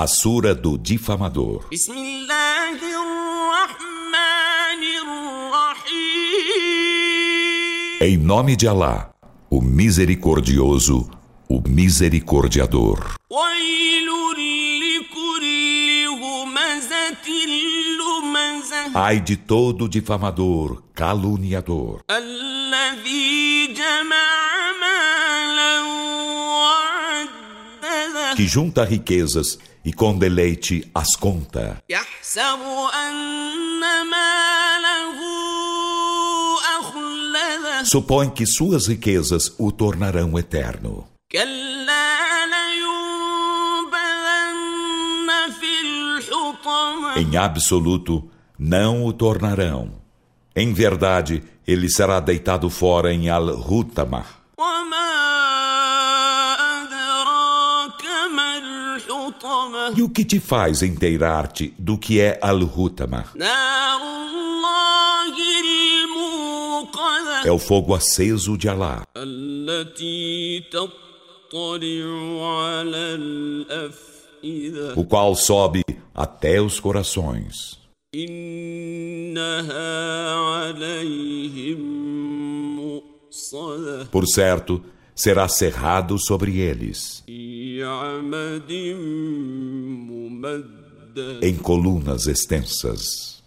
A Sura do Difamador. بسم الله الرحمن الرحيم Em nome de Alá, o Misericordioso, o Misericordiador. ويل لكل همزة لمزة Ai de todo difamador, caluniador, الذي que junta riquezas e com deleite as conta. Supõe que suas riquezas o tornarão eterno. Em absoluto, não o tornarão. Em verdade, ele será deitado fora em Al-Hutamah. E o que te faz inteirar-te do que é Al-Hutama? É o fogo aceso de Alá. O qual sobe até os corações. Por certo, será cerrado sobre eles em colunas extensas.